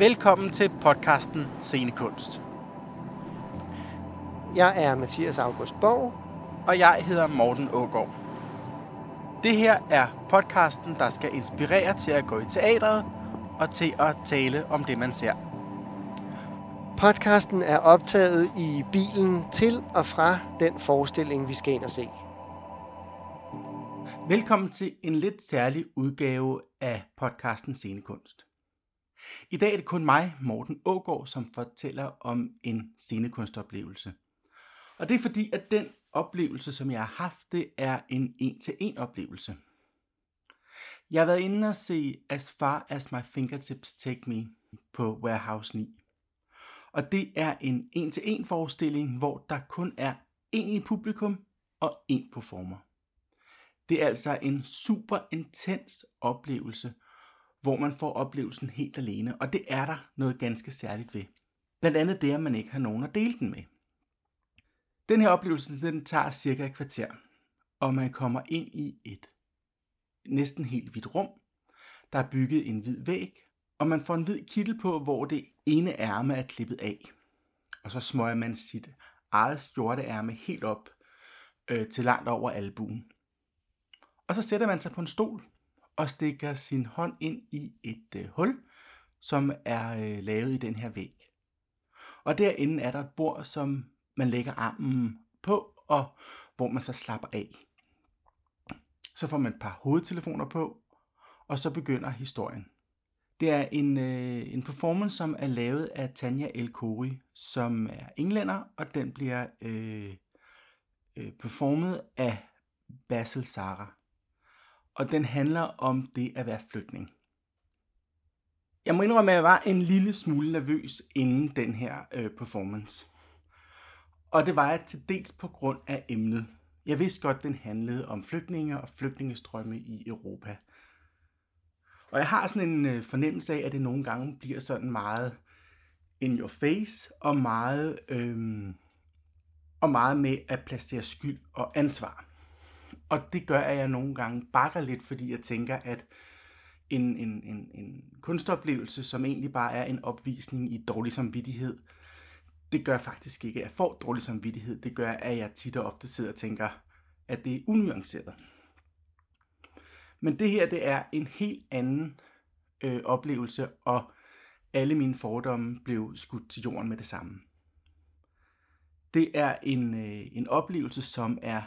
Velkommen til podcasten Scenekunst. Jeg er Mathias August Borg. Og jeg hedder Morten Ågaard. Det her er podcasten, der skal inspirere til at gå i teatret og til at tale om det, man ser. Podcasten er optaget i bilen til og fra den forestilling, vi skal ind og se. Velkommen til en lidt særlig udgave af podcasten Scenekunst. I dag er det kun mig, Morten Ågård, som fortæller om en scenekunstoplevelse. Og det er fordi, at den oplevelse, som jeg har haft, det er en en-til-en oplevelse. Jeg har været inde og se As Far As My Fingertips Take Me på Warehouse 9. Og det er en en-til-en forestilling, hvor der kun er én i publikum og én performer. Det er altså en super intens oplevelse, hvor man får oplevelsen helt alene, og det er der noget ganske særligt ved. Blandt andet det, at man ikke har nogen at dele den med. Den her oplevelse, den tager cirka et kvarter, og man kommer ind i et næsten helt hvidt rum. Der er bygget en hvid væg, og man får en hvid kittel på, hvor det ene ærme er klippet af. Og så smøger man sit eget skjorteærme helt op øh, til langt over albuen. Og så sætter man sig på en stol og stikker sin hånd ind i et øh, hul, som er øh, lavet i den her væg. Og derinde er der et bord, som man lægger armen på, og hvor man så slapper af. Så får man et par hovedtelefoner på, og så begynder historien. Det er en, øh, en performance, som er lavet af Tanja El Khoury, som er englænder, og den bliver øh, øh, performet af Basil Sara. Og den handler om det at være flygtning. Jeg må indrømme, at jeg var en lille smule nervøs inden den her øh, performance. Og det var jeg til dels på grund af emnet. Jeg vidste godt, at den handlede om flygtninge og flygtningestrømme i Europa. Og jeg har sådan en øh, fornemmelse af, at det nogle gange bliver sådan meget in your face og meget, øh, og meget med at placere skyld og ansvar. Og det gør, at jeg nogle gange bakker lidt, fordi jeg tænker, at en, en, en, en kunstoplevelse, som egentlig bare er en opvisning i dårlig samvittighed, det gør faktisk ikke, at jeg får dårlig samvittighed. Det gør, at jeg tit og ofte sidder og tænker, at det er unuanceret. Men det her, det er en helt anden øh, oplevelse, og alle mine fordomme blev skudt til jorden med det samme. Det er en, øh, en oplevelse, som er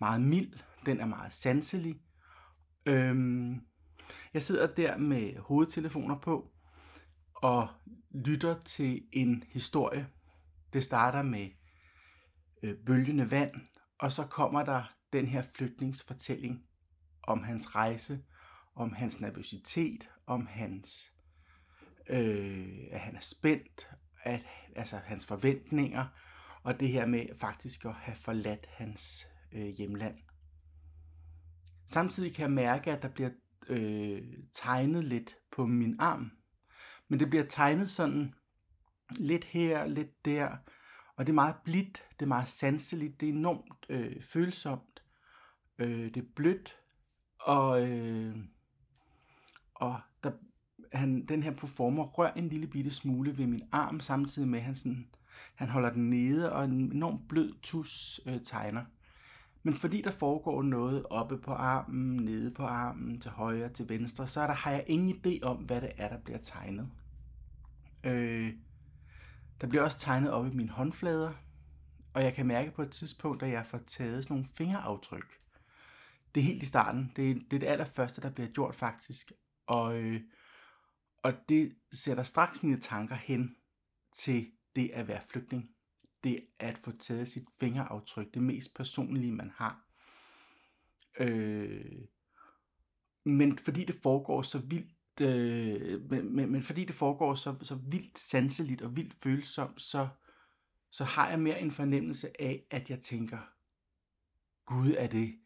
meget mild, den er meget sanselig. Øhm, jeg sidder der med hovedtelefoner på og lytter til en historie. Det starter med øh, bølgende vand, og så kommer der den her flytningsfortælling om hans rejse, om hans nervøsitet, om hans, øh, at han er spændt, at, altså hans forventninger, og det her med faktisk at have forladt hans øh, hjemland. Samtidig kan jeg mærke, at der bliver øh, tegnet lidt på min arm. Men det bliver tegnet sådan lidt her, lidt der. Og det er meget blidt, det er meget sanseligt, det er enormt øh, følsomt. Øh, det er blødt, og, øh, og der, han, den her performer rører en lille bitte smule ved min arm, samtidig med, at han, sådan, han holder den nede, og en enormt blød tus øh, tegner. Men fordi der foregår noget oppe på armen, nede på armen, til højre, til venstre, så er der, har jeg ingen idé om, hvad det er, der bliver tegnet. Øh, der bliver også tegnet op i mine håndflader, og jeg kan mærke på et tidspunkt, at jeg får taget sådan nogle fingeraftryk. Det er helt i starten. Det er det, er det allerførste, der bliver gjort faktisk. Og, øh, og det sætter straks mine tanker hen til det at være flygtning det at få taget sit fingeraftryk, det mest personlige, man har. Øh, men fordi det foregår så vildt, øh, men, men, men fordi det foregår så, så vildt sanseligt og vildt følsomt, så, så har jeg mere en fornemmelse af, at jeg tænker, Gud, er det,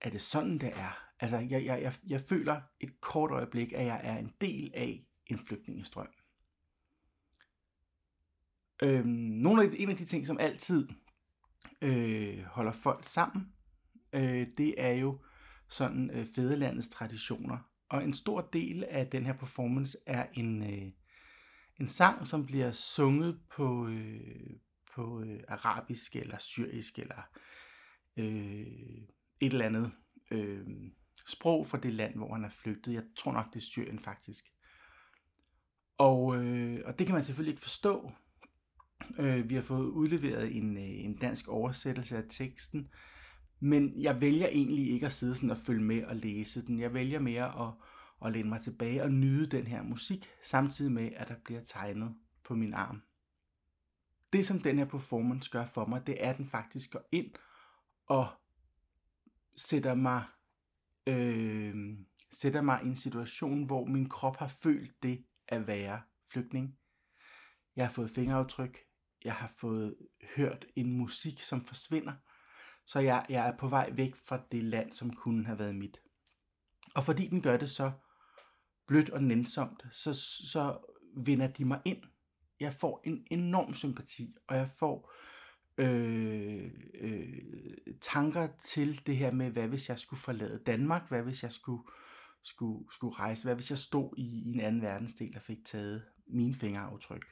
er det sådan, det er? Altså, jeg, jeg, jeg, jeg føler et kort øjeblik, at jeg er en del af en flygtningestrøm. Øhm, nogle af de, en af de ting, som altid øh, holder folk sammen, øh, det er jo sådan øh, fædrelandets traditioner. Og en stor del af den her performance er en, øh, en sang, som bliver sunget på, øh, på øh, arabisk eller syrisk eller øh, et eller andet øh, sprog fra det land, hvor han er flygtet. Jeg tror nok, det er Syrien faktisk. Og, øh, og det kan man selvfølgelig ikke forstå. Øh, vi har fået udleveret en, øh, en dansk oversættelse af teksten, men jeg vælger egentlig ikke at sidde sådan og følge med og læse den. Jeg vælger mere at, at læne mig tilbage og nyde den her musik, samtidig med, at der bliver tegnet på min arm. Det, som den her performance gør for mig, det er, at den faktisk går ind og sætter mig, øh, sætter mig i en situation, hvor min krop har følt det at være flygtning. Jeg har fået fingeraftryk. Jeg har fået hørt en musik, som forsvinder. Så jeg, jeg er på vej væk fra det land, som kunne have været mit. Og fordi den gør det så blødt og nænsomt, så, så vinder de mig ind. Jeg får en enorm sympati, og jeg får øh, øh, tanker til det her med, hvad hvis jeg skulle forlade Danmark, hvad hvis jeg skulle, skulle, skulle rejse, hvad hvis jeg stod i, i en anden verdensdel og fik taget mine fingeraftryk.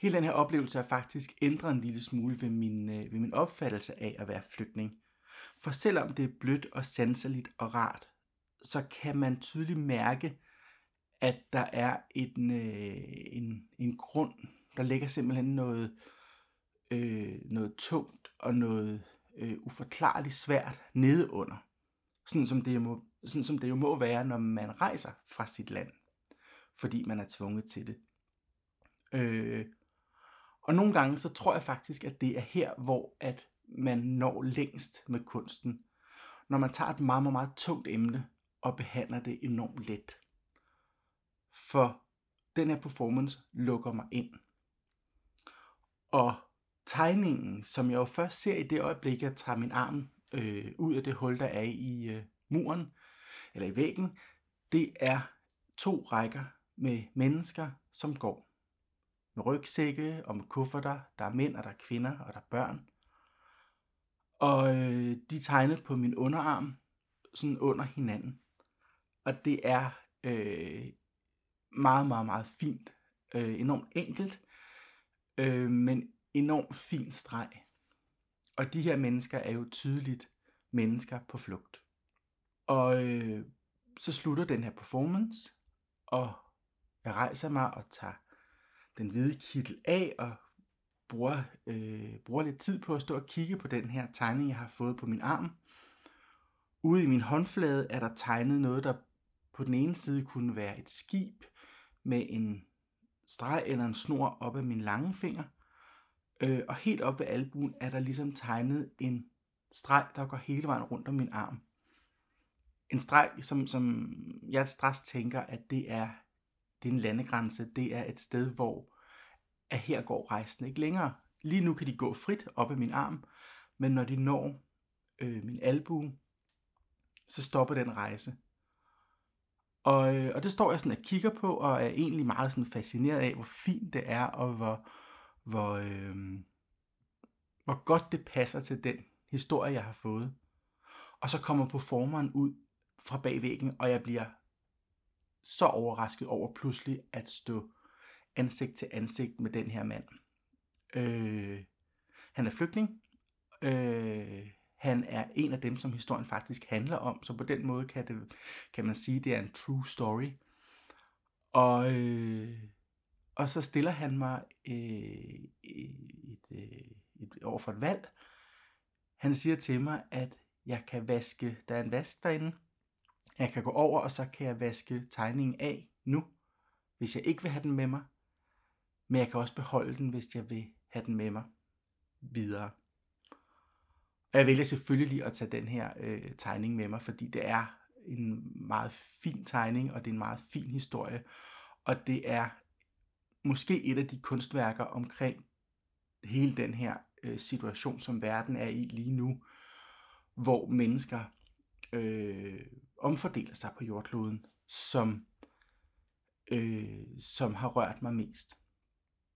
Hele den her oplevelse har faktisk ændret en lille smule ved min, øh, ved min opfattelse af at være flygtning. For selvom det er blødt og sanseligt og rart, så kan man tydeligt mærke, at der er en, øh, en, en grund, der ligger simpelthen noget, øh, noget tungt og noget øh, uforklarligt svært nede under. Sådan som, det må, sådan som det jo må være, når man rejser fra sit land, fordi man er tvunget til det. Øh, og nogle gange så tror jeg faktisk, at det er her, hvor at man når længst med kunsten. Når man tager et meget, meget, meget tungt emne og behandler det enormt let. For den her performance lukker mig ind. Og tegningen, som jeg jo først ser i det øjeblik, jeg tager min arm øh, ud af det hul, der er i øh, muren, eller i væggen, det er to rækker med mennesker, som går. Med rygsække og med kufferter. Der er mænd, og der er kvinder, og der er børn. Og øh, de er tegnet på min underarm, sådan under hinanden. Og det er øh, meget, meget, meget fint. Øh, enormt enkelt, øh, men enormt fin streg. Og de her mennesker er jo tydeligt mennesker på flugt. Og øh, så slutter den her performance, og jeg rejser mig og tager den hvide kittel af og bruger, øh, bruger lidt tid på at stå og kigge på den her tegning, jeg har fået på min arm. Ude i min håndflade er der tegnet noget, der på den ene side kunne være et skib med en streg eller en snor op af min lange finger. Øh, og helt op ved albuen er der ligesom tegnet en streg, der går hele vejen rundt om min arm. En streg, som, som jeg straks tænker, at det er, det er en landegrænse. Det er et sted, hvor at her går rejsen ikke længere. Lige nu kan de gå frit op ad min arm, men når de når øh, min albue, så stopper den rejse. Og, øh, og det står jeg sådan og kigger på, og er egentlig meget sådan fascineret af, hvor fint det er, og hvor, hvor, øh, hvor godt det passer til den historie, jeg har fået. Og så kommer performeren ud fra bagvæggen, og jeg bliver så overrasket over pludselig at stå ansigt til ansigt med den her mand. Øh, han er flygtning. Øh, han er en af dem, som historien faktisk handler om, så på den måde kan, det, kan man sige, at det er en true story. Og, øh, og så stiller han mig øh, et, øh, et, over for et valg. Han siger til mig, at jeg kan vaske, der er en vask derinde, jeg kan gå over, og så kan jeg vaske tegningen af nu, hvis jeg ikke vil have den med mig. Men jeg kan også beholde den, hvis jeg vil have den med mig videre. Og jeg vælger selvfølgelig at tage den her øh, tegning med mig, fordi det er en meget fin tegning, og det er en meget fin historie. Og det er måske et af de kunstværker omkring hele den her øh, situation, som verden er i lige nu, hvor mennesker øh, omfordeler sig på jordkloden, som, øh, som har rørt mig mest.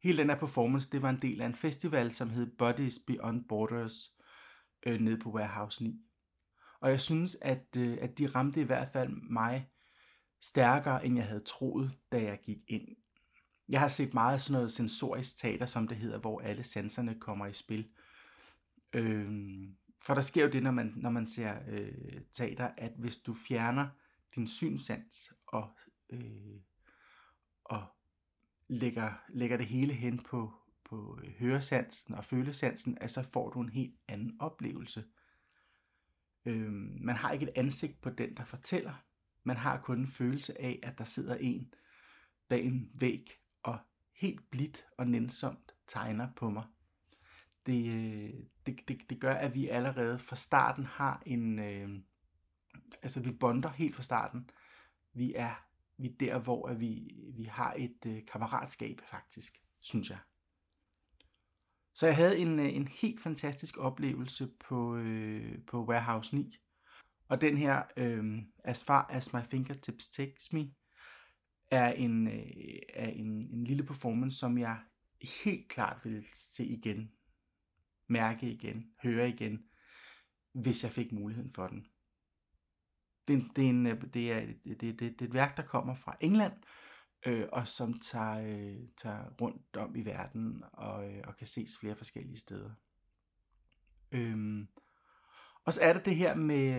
Hele den her performance, det var en del af en festival, som hed Bodies Beyond Borders, øh, nede på Warehouse 9. Og jeg synes, at, øh, at de ramte i hvert fald mig stærkere, end jeg havde troet, da jeg gik ind. Jeg har set meget af sådan noget sensorisk teater, som det hedder, hvor alle sanserne kommer i spil. Øh, for der sker jo det, når man, når man ser øh, teater, at hvis du fjerner din synssans og, øh, og lægger, lægger det hele hen på, på øh, høresansen og følesansen, at så får du en helt anden oplevelse. Øh, man har ikke et ansigt på den, der fortæller. Man har kun en følelse af, at der sidder en bag en væg og helt blidt og nænsomt tegner på mig. Det, øh, det, det, det gør, at vi allerede fra starten har en... Øh, altså, vi bonder helt fra starten. Vi er, vi er der, hvor at vi, vi har et øh, kammeratskab, faktisk, synes jeg. Så jeg havde en, øh, en helt fantastisk oplevelse på, øh, på Warehouse 9. Og den her, øh, As Far As My Fingertips Takes Me, er en, øh, er en, en lille performance, som jeg helt klart vil se igen, mærke igen, høre igen, hvis jeg fik muligheden for den. Det, det, er, en, øh, det, er, det, det, det er et værk, der kommer fra England, øh, og som tager, øh, tager rundt om i verden og, øh, og kan ses flere forskellige steder. Øhm, og så er der det her med,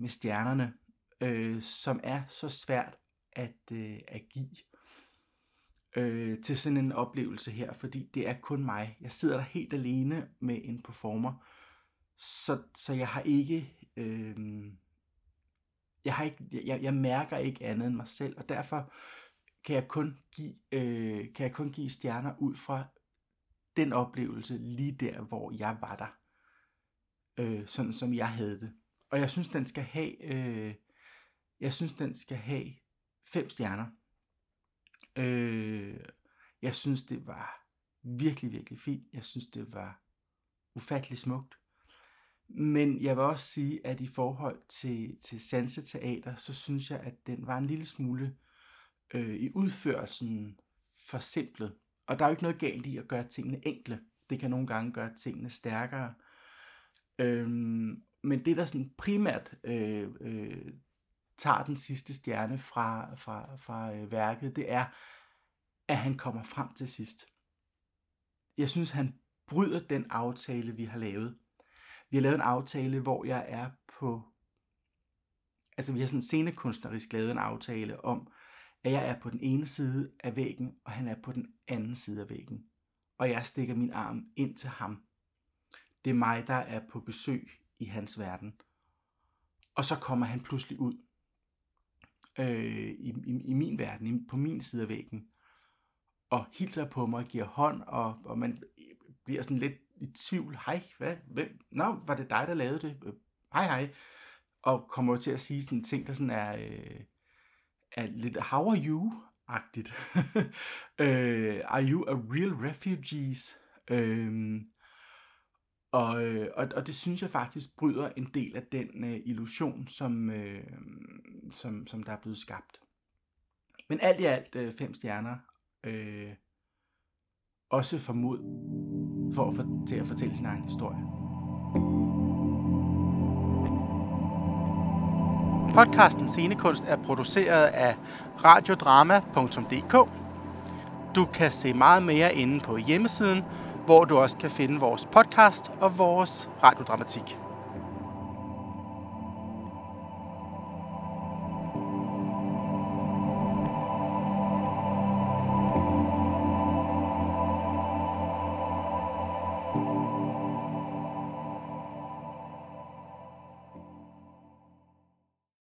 med stjernerne, øh, som er så svært at, øh, at give øh, til sådan en oplevelse her, fordi det er kun mig. Jeg sidder der helt alene med en performer, så, så jeg har ikke... Øh, jeg, har ikke, jeg, jeg mærker ikke andet end mig selv, og derfor kan jeg kun give, øh, kan jeg kun give stjerner ud fra den oplevelse lige der, hvor jeg var der. Øh, sådan som jeg havde det. Og jeg synes, den skal have, øh, jeg synes, den skal have fem stjerner. Øh, jeg synes, det var virkelig, virkelig fint. Jeg synes, det var ufattelig smukt. Men jeg vil også sige, at i forhold til, til sanseteater, så synes jeg, at den var en lille smule øh, i udførelsen forsimplet. Og der er jo ikke noget galt i at gøre tingene enkle. Det kan nogle gange gøre tingene stærkere. Øhm, men det, der sådan primært øh, øh, tager den sidste stjerne fra, fra, fra øh, værket, det er, at han kommer frem til sidst. Jeg synes, han bryder den aftale, vi har lavet. Vi har lavet en aftale, hvor jeg er på... Altså, vi har sådan scenekunstnerisk lavet en aftale om, at jeg er på den ene side af væggen, og han er på den anden side af væggen. Og jeg stikker min arm ind til ham. Det er mig, der er på besøg i hans verden. Og så kommer han pludselig ud øh, i, i, i min verden, i, på min side af væggen, og hilser på mig og giver hånd, og, og man bliver sådan lidt i tvivl. Hej, hvad? Hvem? Nå, var det dig, der lavede det? Øh, hej, hej. Og kommer til at sige sådan ting, der sådan er, øh, er lidt, how are you-agtigt. øh, are you a real refugees? Øh, og, øh, og, og det synes jeg faktisk bryder en del af den øh, illusion, som, øh, som, som der er blevet skabt. Men alt i alt øh, fem stjerner. Øh, også for mod for at for, til at fortælle sin egen historie. Podcasten Scenekunst er produceret af radiodrama.dk. Du kan se meget mere inde på hjemmesiden hvor du også kan finde vores podcast og vores radiodramatik.